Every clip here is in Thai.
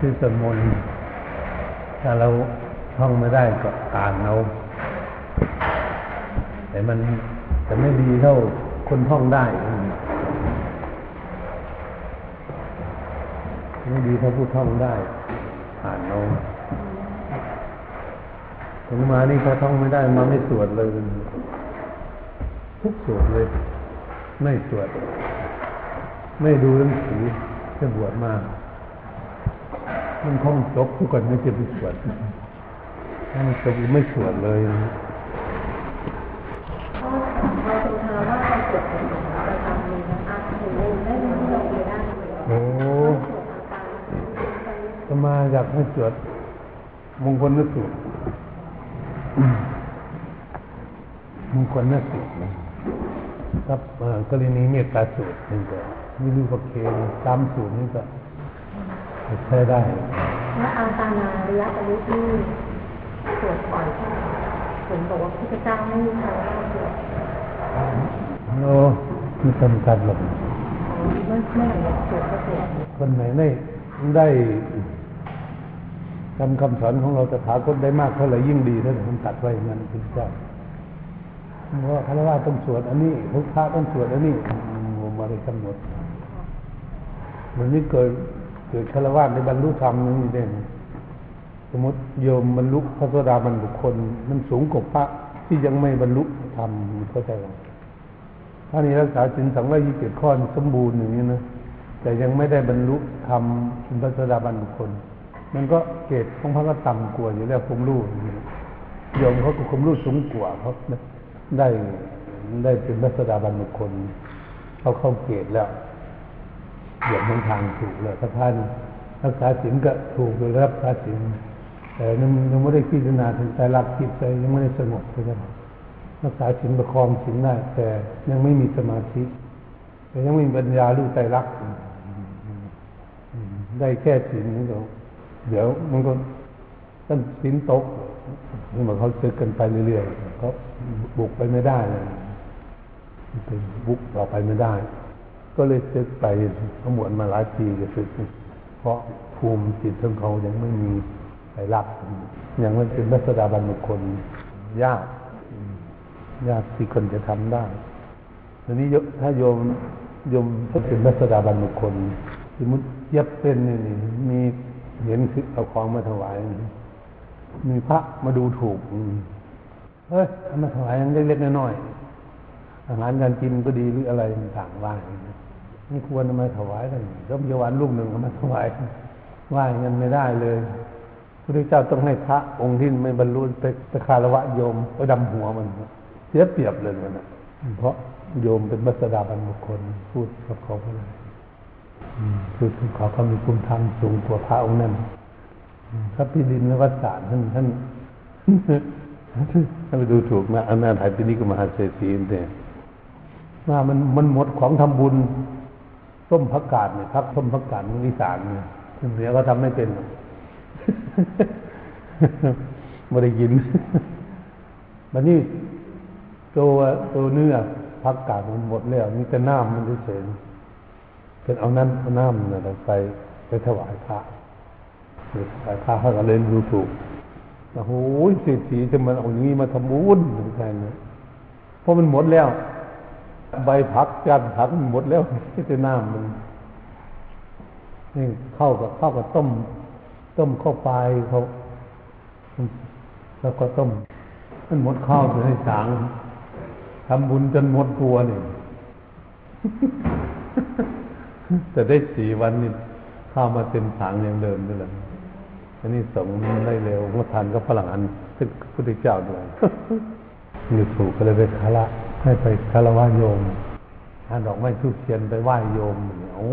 ที่สวดมนต์ถ้าเราท่องไม่ได้ก็อ่านเอาแต่มันจะไม่ดีเท่าคนท่องได้ไม่ดีเท่าผู้ท่องได้ อ่านเอาถึงมานี่เขาท่องไม่ได้มาไม่สวดเลย ทุกสวดเลย ไม่สวด ไม่ดูหนังสือจะบวชมา มันคงจบทุกคนไม่จะไปสวดถ้ามันจบไม่สวดเลยนะก็เราเป็นคารวะเราสวดมนต์ประจำเลยนะคะถึงได้ยินเราเองได้โอ้จะมาอยากให้สวดมงคลนสูตรมงคลนสูตรนะครับเอ่อกรณีเมตตาสูตรนี่ก็วิรูปเคตามสูตรนี่ก็ ใช้ได้และเอาตานาระยะอายุที่สวดก่อนที่ผมบอกว่าพระเจ้าไม่มีคารวะสวดโอ้ไม่จำกัดหรอกเมื่อเมื่อไหร่สวดก็สวดคนไหนได้ได้จำคำสอนของเราตถาคตได้มากเท่าไหร่ยิ่งดีถ้าผมตัดไว้อย่างนั้นพระเจ้าเพราะว่าคารวะต้องสวดอันนี้ทุกพระต้องสวดอันนี้ผมมาได้กำหนดวันนี้เกิด เกิดคารวะในบรรลุธรรมนี่เด่นสมมติโยมบรรลุพระโสดาบันบุคคล มันสูงกว่าพระที่ยังไม่บรรลุธรรมเข้าใจไหมถ้านี้รักษาสินสังวรยี่สิบข้อสมบูรณ์อย่างนี้นะแต่ยังไม่ได้บรรลุธรรมเป็นพระสดาบันบุคคล มันก็เกรดของพระก็ต่ำกว่าอยู่แล้วผมรู้อย่างนี้โยมเขาก็ผมรู้สูงกว่าเขาได้ได้เป็นพระสดาบันบุคคลเขาเข้าเกรดแล้ว เหยียบมันทางถูกแล้วถ้าท่านรักษาศีลก็ถูกเลยรักษาศีลแต่ยังยังไม่ได้พิจารณาถึงใจรักจิตใจยังไม่ได้สงบใช่ไหมรักษาศีลประคองศีลได้แต่ยังไม่มีสมาธิแต่ยังไม่มีปัญญารู้ใจรักได้แค่ศีลนี่ก็เดี๋ยวมันก็ต้นศีลตกนี่มันเขาซึกกันไปเรื่อยๆเขาบุกไปไม่ได้เลยเป็นบุกเราไปไม่ได้ ก็เลยซึกไปขมวนมาหลายปีก็ซึก เพราะภูมิจิตของเขายังไม่มีไปรับยังไม่เป็นรัศดาบันบุคคลยาก ยากที่คนจะทำได้ทีนี้ถ้าโยมโยมถ้าเป็นรัศดาบันบุคคลสมมติเย็บเป็นนี่มีเห็นคือเอาของมาถวายมีพระมาดูถูกเฮ้ยมาถวายยังเล็กๆน้อยๆอาหารการกินก็ดีหรืออะไรต่างๆว่า ไม่ควรเอามถวายกันก็มีวันลูกหนึ่งเอามาถวายว่าอย่างนั้นไม่ได้เลยพระเจ้าต้องให้พระองค์ที่ไม่บรรลุไปคารวะโยมไปดำหัวมันเสียเปรียบเลยมันะเพราะโยมเป็นมัสดาบันบุคคลพูดกับเขาไปเลยคือเขาเขามีภูมิธรรมสูงกว่าพระองค์นั้นพระพิดินและวัดสารท่านท่านท่านไปดูถูกนะอนาถายปีนี้ก็มหาเศรษฐีเนี่ยว่ามันมันหมดของทำบุญ ต้มผักกาดเนี่ยพักต้มผักกาดมันวิสานเนี่ยเหนือก็ทำไม่เป็นไม่ได้ยินมันนี่ตัวตัวเนื้อพักกาดมันหมดแล้วมีแต่น้ำมันเฉยเป็นเอานั้นเอาน้ำนะไปไปถวายพระถวายพระเขาก็เลยดูถูกโอ้โหเศรษฐีจะมันเอาอย่างนี้มาทำบุญเหมือนกันนะเพราะมันหมดแล้ว ใบผักจันผักมันหมดแล้วที่จะน้ำมันนี่เข้ากับเข้ากับต้ม ต้มข้าวปลายเขาแล้วก็ต้มมันหมดข้าวจะให้สางทำบุญจนหมดตัวนี่แต่ได้สี่วันนี่ข้าวมาเต็มถังอย่างเดิมนี่แหละอันนี้สงได้เร็วเมื่อทานก็ฝรั่งอันซึ่งพุทธเจ้าด้วยมีถูกก็เลยไปคาระ ให้ไปคารวะโยมทานดอกไม้ทุกเทียนไปไหว้โยมโอ้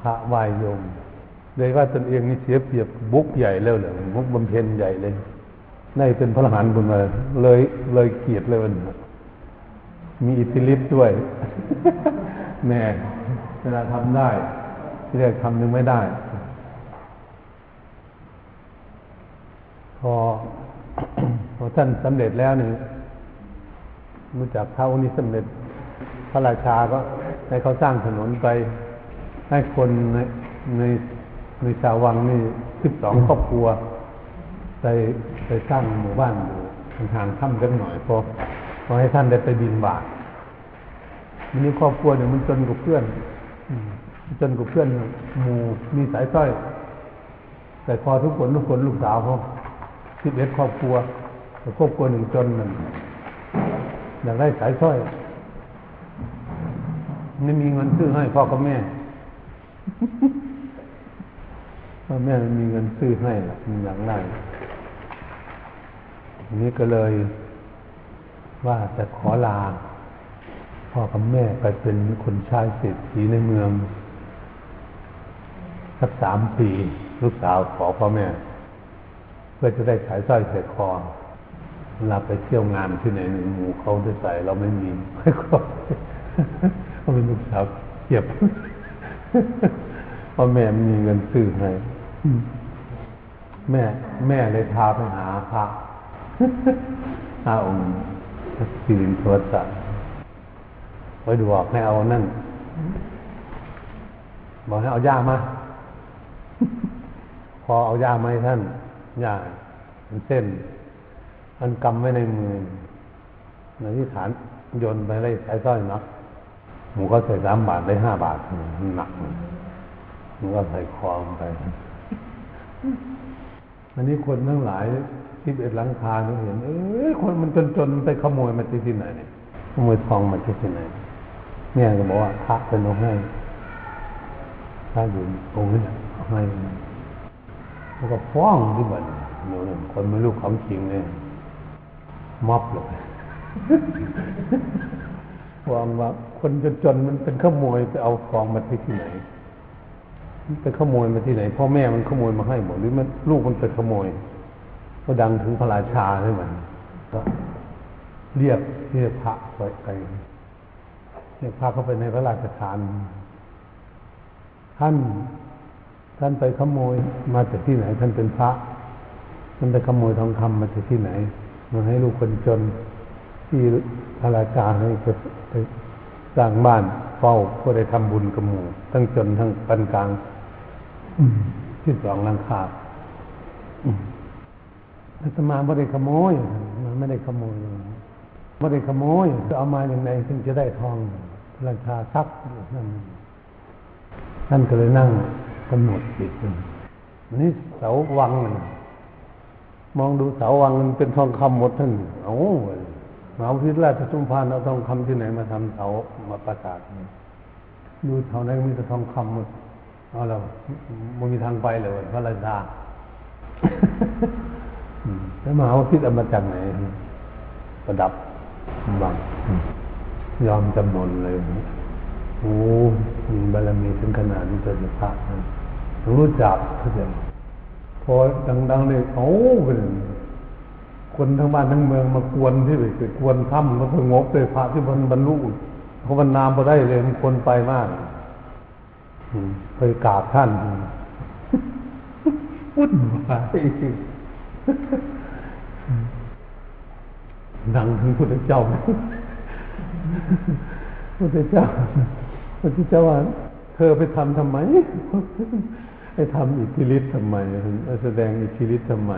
พระไหว้โยมเลยว่าตนเองนี่เสียเปรียบบุกใหญ่แล้วเหรอบุกบำเพ็ญใหญ่เลยได้เป็นพระหันบุญมาเลยเลยเกียรติเลยวันมีอิทธิฤทธิ์ด้วยแม่เวลาทำได้ที่แรกทำยังไม่ได้ พอพอท่านสำเร็จแล้วนี่ รู้จักพระองค์นี้สำเร็จพระราชาก็ให้เขาสร้างถนนไป ให้คนในในในชาววังนี่สิบสองครอบครัว ไปไปสร้างหมู่บ้านอยู่ทางถ้ำกันหน่อยพอพอให้ท่านได้ไปบินบาทมันนี่ครอบครัวเนี่ยมันจนกับเพื่อนจนกับเพื่อนหมู่มีสายสร้อย แต่พอทุกคนทุกคนลูกสาวเขาสิบเอ็ดครอบครัวแต่ครอบครัวหนึ่งจนมัน อยากได้สายสร้อยไม่มีเงินซื้อให้พ่อกับแม่พ่อแม่ไม่มีเงินซื้อให้หรอกมันอยากได้ทีนี้ก็เลยว่าจะขอลา พ่อกับแม่ไปเป็นคนชายเศรษฐีในเมือง สักสามปี ลูกสาวขอพ่อแม่ เพื่อจะได้ขายสร้อยใส่คอ เวลาไปเที่ยวงานที่ไหนหนึ่งหมู่เขาได้ใส่เราไม่มีไม่ครบเขาเป็นลูกสาวเก็บพ่อแม่มีเงินซื้อให้แม่ แม่เลยพาไปหาพระห้าองค์สิรินทวสัตไว้ดูบอกให้เอานั่น บอกให้เอาย่ามา พอเอาย่ามาให้ท่านย่าเป็นเส้น อันกำไว้ในมือในที่ฐานโยนไปเลยใช้สร้อยเนาะหมูก็ใส่สามบาทได้ห้าบาทหนักมันก็ใส่คอมไป อันนี้คนทั้งหลายที่เอ็ดหลังคาเนี่ยเห็น เอ้ยคนมันจนๆไปขโมยมาที่ที่ไหนเนี่ยขโมยทองมาที่ที่ไหน เนี่ยก็บอกว่าพระเป็นเอาให้พระอยู่องค์นี้ให้แล้วก็ฟ้องที่บ้านโน่นคนไม่รู้ของจริงเนี่ย ม็อบเลยวางว่าคนจนๆมันเป็นขโมยไปเอาของมาที่ที่ไหนไปขโมยมาที่ไหนพ่อแม่มันขโมยมาให้หมดหรือมันลูกมันไปขโมย ก็ดังถึงพระราชาใช่ไหมก็เรียกเรียกพระไปไปเรียกพระเข้าไปในพระราชทาน ท่าน ท่านไปขโมยมาจากที่ไหน ท่านเป็นพระ ท่านไปขโมยทองคำมาจากที่ไหน มาให้ลูกคนจนที่พระราชาให้ไปสร้างบ้านเฝ้าเพื่อได้ทำบุญกับหมู่ทั้งจนทั้งปานกลางที่สองลังคาอาตมาไม่ได้ขโมยมันไม่ได้ขโมยไม่ได้ขโมยจะเอามาอย่างไรถึงจะได้ทองราคาทรัพย์นั่นท่านก็เลยนั่งกำหนดจิตนี่เสาวัง มองดูเสาวังมันเป็นทองคำหมดท่านโอ้มหาวิทยาลัยชุมพานเอาทองคำที่ไหนมาทำเสามาประสาทดูเท่านั้นมีแต่ทองคำหมดเอาแล้วมันมีทางไปเลยพระราชาแล้วมหาวิทยาลัยมาจากไหนประดับบังยอมจำนนเลยโอ้มีบารมีถึงขนาดนี้จะพระรู้จักเขาจะ พอดังๆเลยโอ้เป็นคนทั้งบ้านทั้งเมืองมากวนที่ไปกวนถ้ำมาสงบเลยพระที่มันบรรลุเขาบรรนามมาได้เลยมีคนไปมากเคยกราบท่านวุ่นวายดังถึงพุทธเจ้าพุทธเจ้าพุทธเจ้าว่า เธอไปทำทำไม ไปทำอิทธิฤทธิ์ทำไมแสดงอิทธิฤทธิ์ทำไม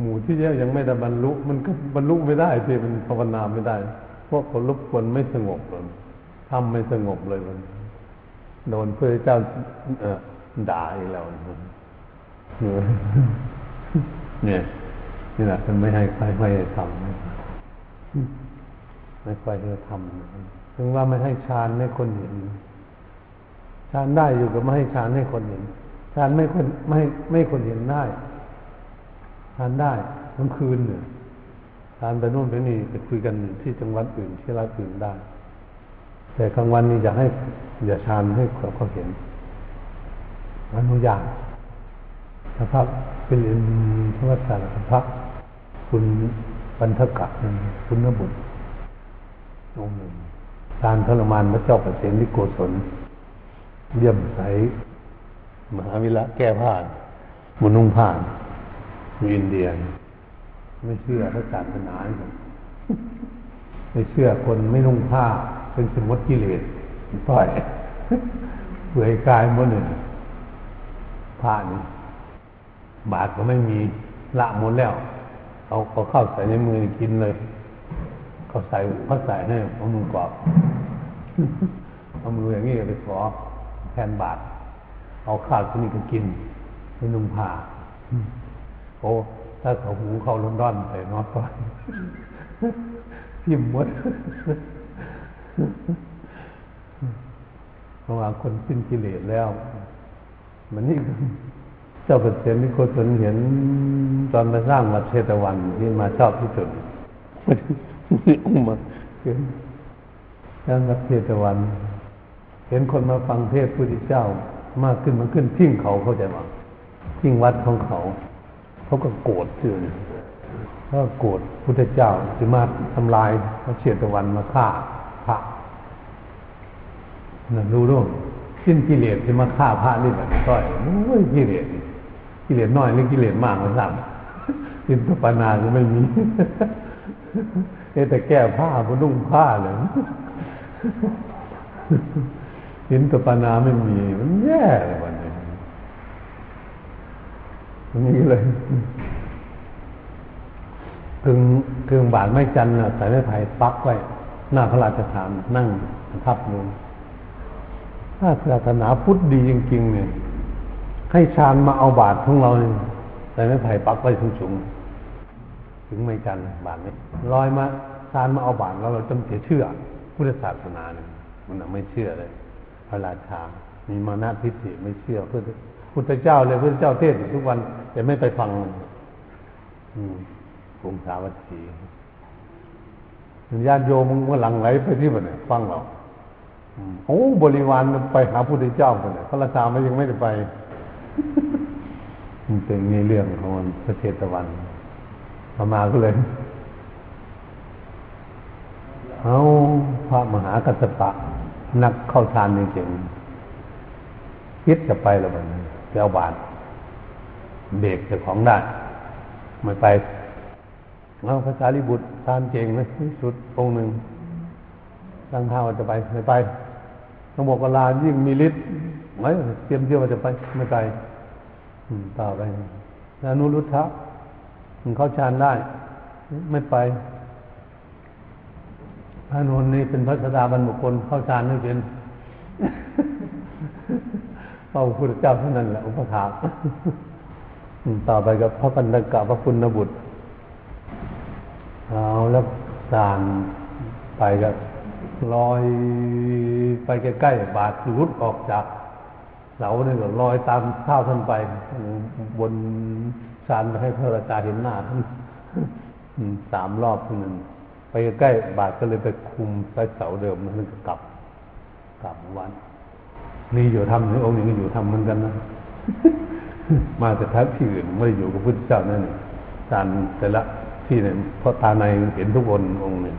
หมู่ที่เยังไม่ได้บรรลุ มันก็บรรลุไม่ได้ที่มันภาวนาไม่ได้เพราะคนรบกวนไม่สงบเลยทำไม่สงบเลยมันโดนพระเจ้าด่าอีกแล้วเนี่ยนี่แหละมันไม่ให้ใครไม่ให้ทำไม่ค่อยให้ทำถึงว่าไม่ให้ฌานให้คนเห็นฌานได้อยู่กับไม่ให้ฌานให้คนเห็น ฌานไม่คนไม่ไม่คนเห็นได้ทานได้ทั้งคืนเนี่ยทานไปโน่นไปนี่ไปคุยกันที่จังหวัดอื่นที่รัฐอื่นได้ แต่กลางวันนี้อยากให้อย่าชานให้เขาเขาเห็นอนุญาตพระพักเป็นอินทวัสารพักคุณปันทกะคุณนบุตรองค์หนึ่งการทรมานพระเจ้าประเสนที่โกศลเยี่ยมใส มหาวิระแก้ผ้ามุนุ่งผ้าอยู่อินเดีย ไม่เชื่อพระศาสนาไม่เชื่อคนไม่นุ่งผ้า เป็นสมมติกิเลสปล่อยเปื่อยกายหมดเลยผ้านี่บาทก็ไม่มีละหมดแล้วเอาเขาเข้าใส่ในมือกินเลยเขาใส่เขาใส่ให้เอามือกรอบเอามืออย่างนี้ไปขอแทนบาท เอาข้าวที่นี่ก็กินให้นุ่มผ้าโอ้ถ้าเขาหูเขาล้นร้อนใส่นอตก่อนพิมพ์หมดเพราะว่าคนสิ้นกิเลสแล้ว มันนี่เจ้าปรตนิโคตนเห็นตอนมาสร้างวัดเชตวันที่มาชอบที่สุดอุ้มมาเห็นสร้างวัดเชตวัน เห็นคนมาฟังเทศพุทธเจ้า มากขึ้นมันขึ้นทิ้งเขาเข้าใจว่าทิ้งวัดของเขา เขาก็โกรธชื่อเขาโกรธพุทธเจ้าจะมาทำลายพระเชตวันมาฆ่าพระนั่นรู้รู้สิ้นกิเลสที่มาฆ่าพระนี่แบบก้อยโอ้ยกิเลสกิเลสน้อยหรือกิเลสมากมันสั่งสิ้นตุปนาจะไม่มีเอแต่แก้ผ้าบนุ่งผ้าเลย สิ้นตุปนาไม่มี มันแย่เลยวันนี้มันนี้เลยกึ่งกึ่งบาทไม่จันทร์ใส่ไม้ไผ่ปักไว้ หน้าพระราชฐานนั่งทับลงถ้าศาสนาพุทธดีจริง ๆ เนี่ย ให้ชานมาเอาบาทของเราเนี่ยแต่ไม่ไผ่ปักไว้สูงๆถึงไม่จันบาทนี้ลอยมาชานมาเอาบาทเราเราจำเสียเชื่อพุทธศาสนาเนี่ยมันไม่เชื่อเลย พระราชา มีมานะทิฏฐิไม่เชื่อเพื่อพุทธเจ้าเลยพุทธเจ้าเทศทุกวัน แต่ไม่ไปฟังอืมกรุงสาวัตถีญาติโยมมึงก็หลังไหลไปที่บ้านฟังเราโอ้บริวารไปหาพระพุทธเจ้าคนเนี่ยพระราชาไม่ยังไม่ได้ไปมันเป็นในเรื่องของพระเทตวันพมาก็เลย เอาพระมหากัสปะ นักเข้าทานจริงๆคิดจะไปแล้วมันไปเอาบาทเบรกเจ้าของได้ไม่ไปเอาภาษาลิบุตรทานเก่งเลยที่สุดองค์หนึ่งตั้งท่าว่าจะไปไม่ไปต้องบอกว่าลายิ่งมีฤทธิ์ไหมเตรียมเชื่อว่าจะไปไม่ไปต่อไปอนุรุทธะมันเข้าฌานได้ ไม่ไป พระนนท์นี่เป็นพระสดาบันบุคคลเข้าฌานไม่เป็นพระพุทธเจ้าเท่านั้นแหละอุปถาต่อไปกับพระปัญญกะพระคุณบุตรเอาแล้วฌานไปกับลอยไปใกล้ๆบาดรุดออกจากเสาเนี่ยก็ลอยตามเท้าท่านไป บนชานไปให้พระราชาเห็นหน้าท่านสามรอบนั้น ใกล้บาดก็เลยไปคุมไปเสาเดิมมันก็กลับกลับวันนี่อยู่ทำนี่องค์นี้ก็อยู่ทำเหมือนกันนะมาแต่ทักที่อื่นไม่ได้อยู่กับพุทธเจ้านั่นจานแต่ละที่เนี่ยเพราะตาในเห็นทุกคนองค์หนึ่ง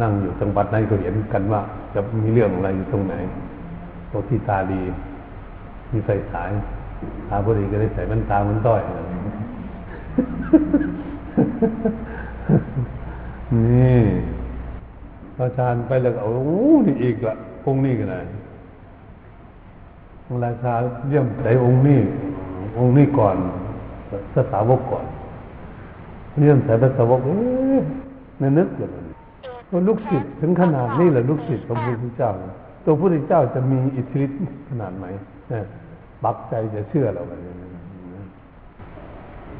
นั่งอยู่จังหวัดไหนก็เห็นกันว่า จะมีเรื่องอะไรอยู่ตรงไหนพวกที่ตาดี มีไฟฉายตาพอดีก็ได้ใส่แว่นตามันต้อย นี่พอาจารย์ไปแล้วโอ้นี่อีกละองค์นี้กันเลยราชาเยี่ยมใส่องค์นี้ องค์นี้ก่อนสสาวกก่อนเยี่ยมใส่พระสาวกเอ๊ะนึกเลยว่าลูกศิษย์ถึงขนาดนี้เหรอลูกศิษย์ของพระพุทธเจ้า ตัวพระพุทธเจ้าจะมีอิทธิฤทธิ์ขนาดไหนบักใจจะเชื่อเราแบบนี้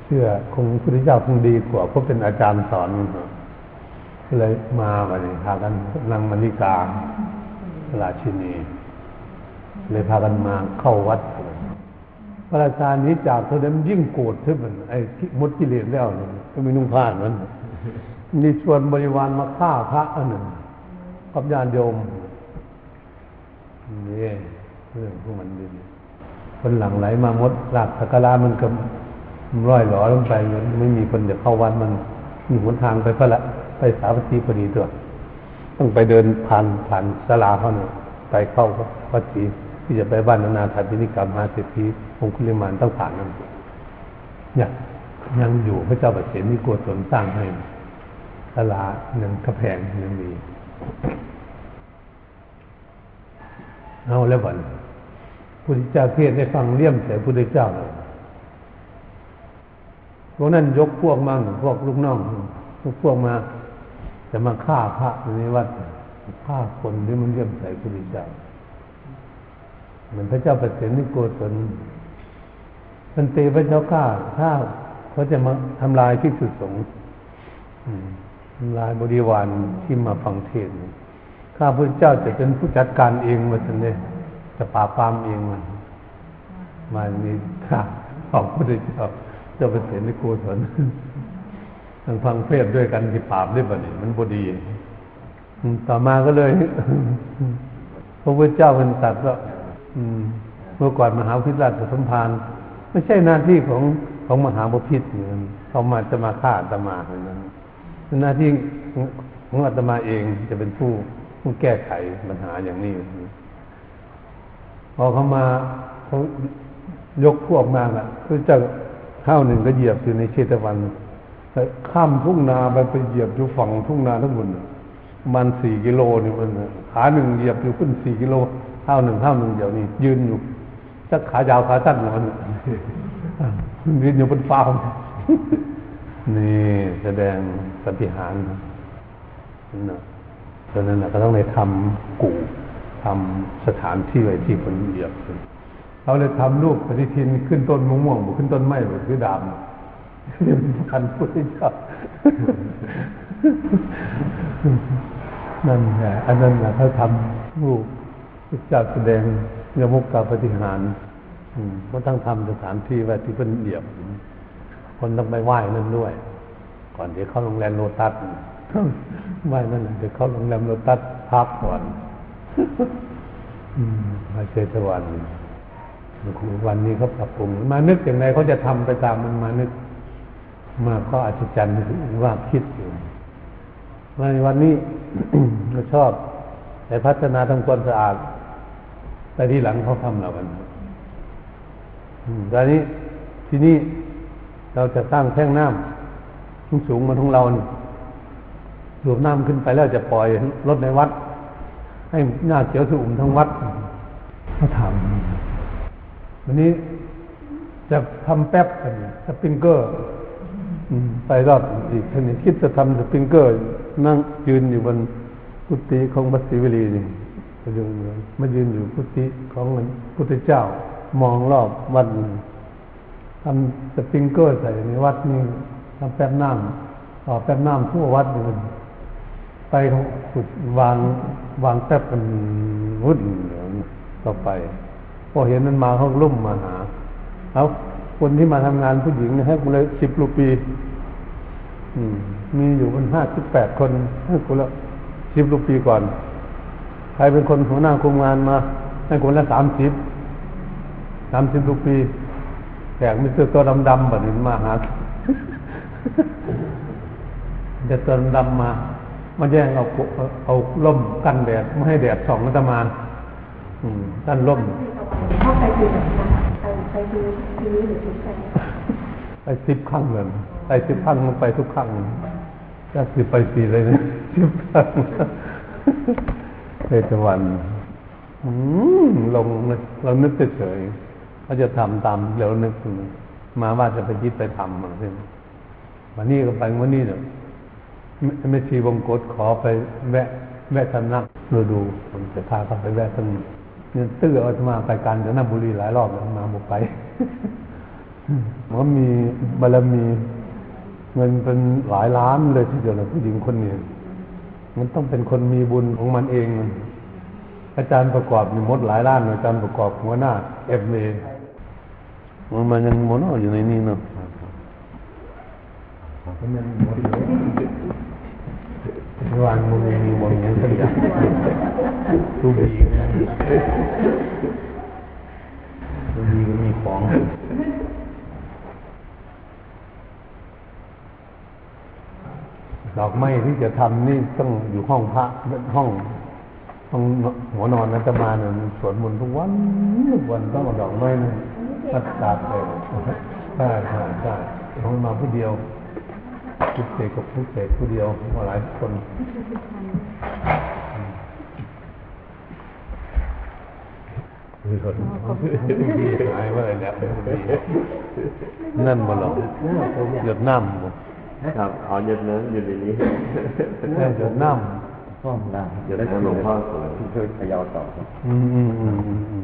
เชื่อคงพระพุทธเจ้าคงดีกว่าเพราะเป็นอาจารย์สอนก็ เลยมาวันนี้พากันนางมณิการาชินี เลยพากันมาเข้าวัด พระราชานี้จากเท่านั้นยิ่งโกรธทึบมันไอ้มดกิเลสแล้วก็ไม่นุ่งผ้านั้นมีชวนบริวารมาฆ่าพระอันหนึ่งกับญาติโยมนี่เรื่องพวกมันดีคนหลังไหลมามดหลักสักการะมันก็ร้อยหลอลงไปไม่มีคนจะเข้าวัดมันมีหนทางไปพระละ ไปสาวัตถีพอดีตัวต้องไปเดินผ่านผ่านสลาเขาเนี่ยไปเข้าวัดถีที่จะไปบ้านนานาถาพินิกรรมมาเศรษฐีองคุลิมานต้องผ่านนั้นเนี่ยยังอยู่พระเจ้าปเสนที่กวดสนสร้างให้สลาหนึ่งกระแพงยังมีเอาแล้วบ่นพุทธเจ้าเทศให้ฟังเลี่ยมแต่พุทธเจ้าเลยพวกนั้นยกพวกมั่งพวกลูกน้องพวกพวกมา จะมาฆ่าพระในวัดฆ่าคนที่มันเลี่ยมใส่พุทธเจ้าเหมือนพระเจ้าประเสริฐนิโกศลมันเตพระเจ้าข้าถ้าเขาจะมาทำลายที่สุดสงฆ์ทำลายบริวารที่มาฟังเทศน์ข้าพระเจ้าจะเป็นผู้จัดการเองมาทันเลยจะปราบปรามเองมันมามีข้าของพระเจ้าเจ้าประเสริฐนิโกศล ทางฟังเทศด้วยกันที่ปราบได้บ่นี่มันบดี ต่อมาก็เลยพระพุทธเจ้าเป็นตัดว่าเมื่อก่อนมหาพิราชสัมพานไม่ใช่หน้าที่ของของมหาบพิตรเนี่ยเขามาจะมาฆ่าอาตมาเหมือนนั้นเป็นหน้าที่ของอาตมาเองจะเป็นผู้ผู้แก้ไขปัญหาอย่างนี้พอเขามาเขายกพวกมาอะพระเจ้าข้าวหนึ่งก็เหยียบอยู่ในเชตวัน ข้ามทุ่งนาไปไปเหยียบอยู่ฝั่งทุ่งนาทั้งหมดมันสี่กิโลนี่มันขาหนึ่งเหยียบอยู่ขึ้นสี่กิโลเท่าหนึ่งเท่าหนึ่งเดี๋ยวนี้ ยืนอยู่จะขายาวขาสั้นมันยืนอยู่บนฟ้านี่แสดงปฏิหารนะดังนั้นก็ต้องในทำกู่ทำสถานที่ไว้ที่คนเหยียบเราเลยทำรูปปฏิทินขึ้นต้นมะม่วงขึ้นต้นไม้บุคือดำยังพันพุทธเจ้านั่นแหละอันนั้นแหละเขาทำรูปพระเจ้าแสดงยมุกกาปฏิหารก็ต้องทำสถานที่ไว้ที่เป็นเหยียบคนต้องไปไหว้นั่นด้วย ก่อนเดี๋ยวเข้าโรงแรมโลตัสไหว้นั่นเดี๋ยวเข้าโรงแรมโลตัสพักก่อนมาเชตวันวันนี้เขาปรับปรุงมานึกอย่างไรเขาจะทำไปตามมันมานึก มาก็อัศจรรย์ว่าคิดอยู่ในวันนี้เราชอบ แต่พัฒนาทำความสะอาด แต่ที่หลังเขาทำเรากันตอนนี้ที่นี่เราจะสร้างแท่งน้ำสูงสูงมาทั้งเรานี่รวมน้ำขึ้นไปแล้วจะปล่อยรถในวัด ให้หน้าเขียวสูงทั้งวัดเขาทำวันนี้จะทำแป๊บกันสปริงเกอร์ ไปรอบอีกท่านนี้คิดจะทำสปริงเกอร์ นั่งยืนอยู่บนกุฏิของบัสิวลีนี่มายืนมายืนอยู่กุฏิของพุทธเจ้ามองรอบวัดทำสปริงเกอร์ใส่ในวัดนี่ทำแป๊บน้ำต่อแป๊บน้ำทั่ววัดเลยไปเขาขุดวางวางแป๊บกันวุ่นต่อไปพอเห็นมันมาเขาลุ่มมาหาเอา คนที่มาทำงานผู้หญิงให้กูเลยสิบรูปีมีอยู่เป็นห้าสิบแปดคนให้กูละสิบรูปีก่อน ใครเป็นคนหัวหน้าคุมงานมา ให้คนละสามสิบสามสิบรูปีแขกมิสเตอร์ตัวดำๆแบบนี้มาหาเด็ดตัวดำมามาแย่งเอาเอาล่มกันแดดไม่ให้แดดส่องนัตมานกั้นล่มเข้าไปดูแบบนั้ ไปดูทีนี้หรือทีไปไปสิบครั้งเลยไปสิบครั้งมันไปทุกครั้งก็คือไปสี่เลยนะสิบครั้งเทศวันลงเรานึกเฉยเขาจะทำตามเดี๋ยวนึกมาว่าจะไปคิดไปทำอะไรวันนี้ก็ไปวันนี้เนี่ยไม่ชีวงกฏขอไปแวะ แวะสำนักดูดูผมจะพาเขาไปแวะสำนักเนี่ยตื้อเอามาไปการจะนำบุรีหลายรอบแล้วมา ไปมันมีบารมีเงินเป็นหลายล้านเลยที่เดียวเลยผู้หญิงคนนี้มันต้องเป็นคนมีบุญของมันเอง อาจารย์ประกอบมีมดหลายล้านอาจารย์ประกอบหัวหน้าเอฟเอมันมันยังมโนอยู่ในนี้เนาะมันยังมดอยู่วางมันมีมนยังสักอ ย่างตูบีก็มีของ ดอกไม้ที่จะทำนี่ต้องอยู่ห้องพระห้องห้องหัวนอนนัตมาเนี่ยสวดมนต์ทุกวันทุกวันต้องเอาดอกไม้นี่ตัดตัดเลยใช่ใช่ใช่ห้องมาผู้เดียวพุทเสกกับพุทเสกผู้เดียวมาหลายคน หล่นหายเมื่อไหรแล้วนั่นมาหรอกหยดน้ำบ่ครับเอาหยุดนั้นหยุดในนี้นั่นหยดน้ฟ้องล่างหยุดนั้นหลวงพ่อสวยเขยาวต่อครับำอืมอืมอืมอืมอืม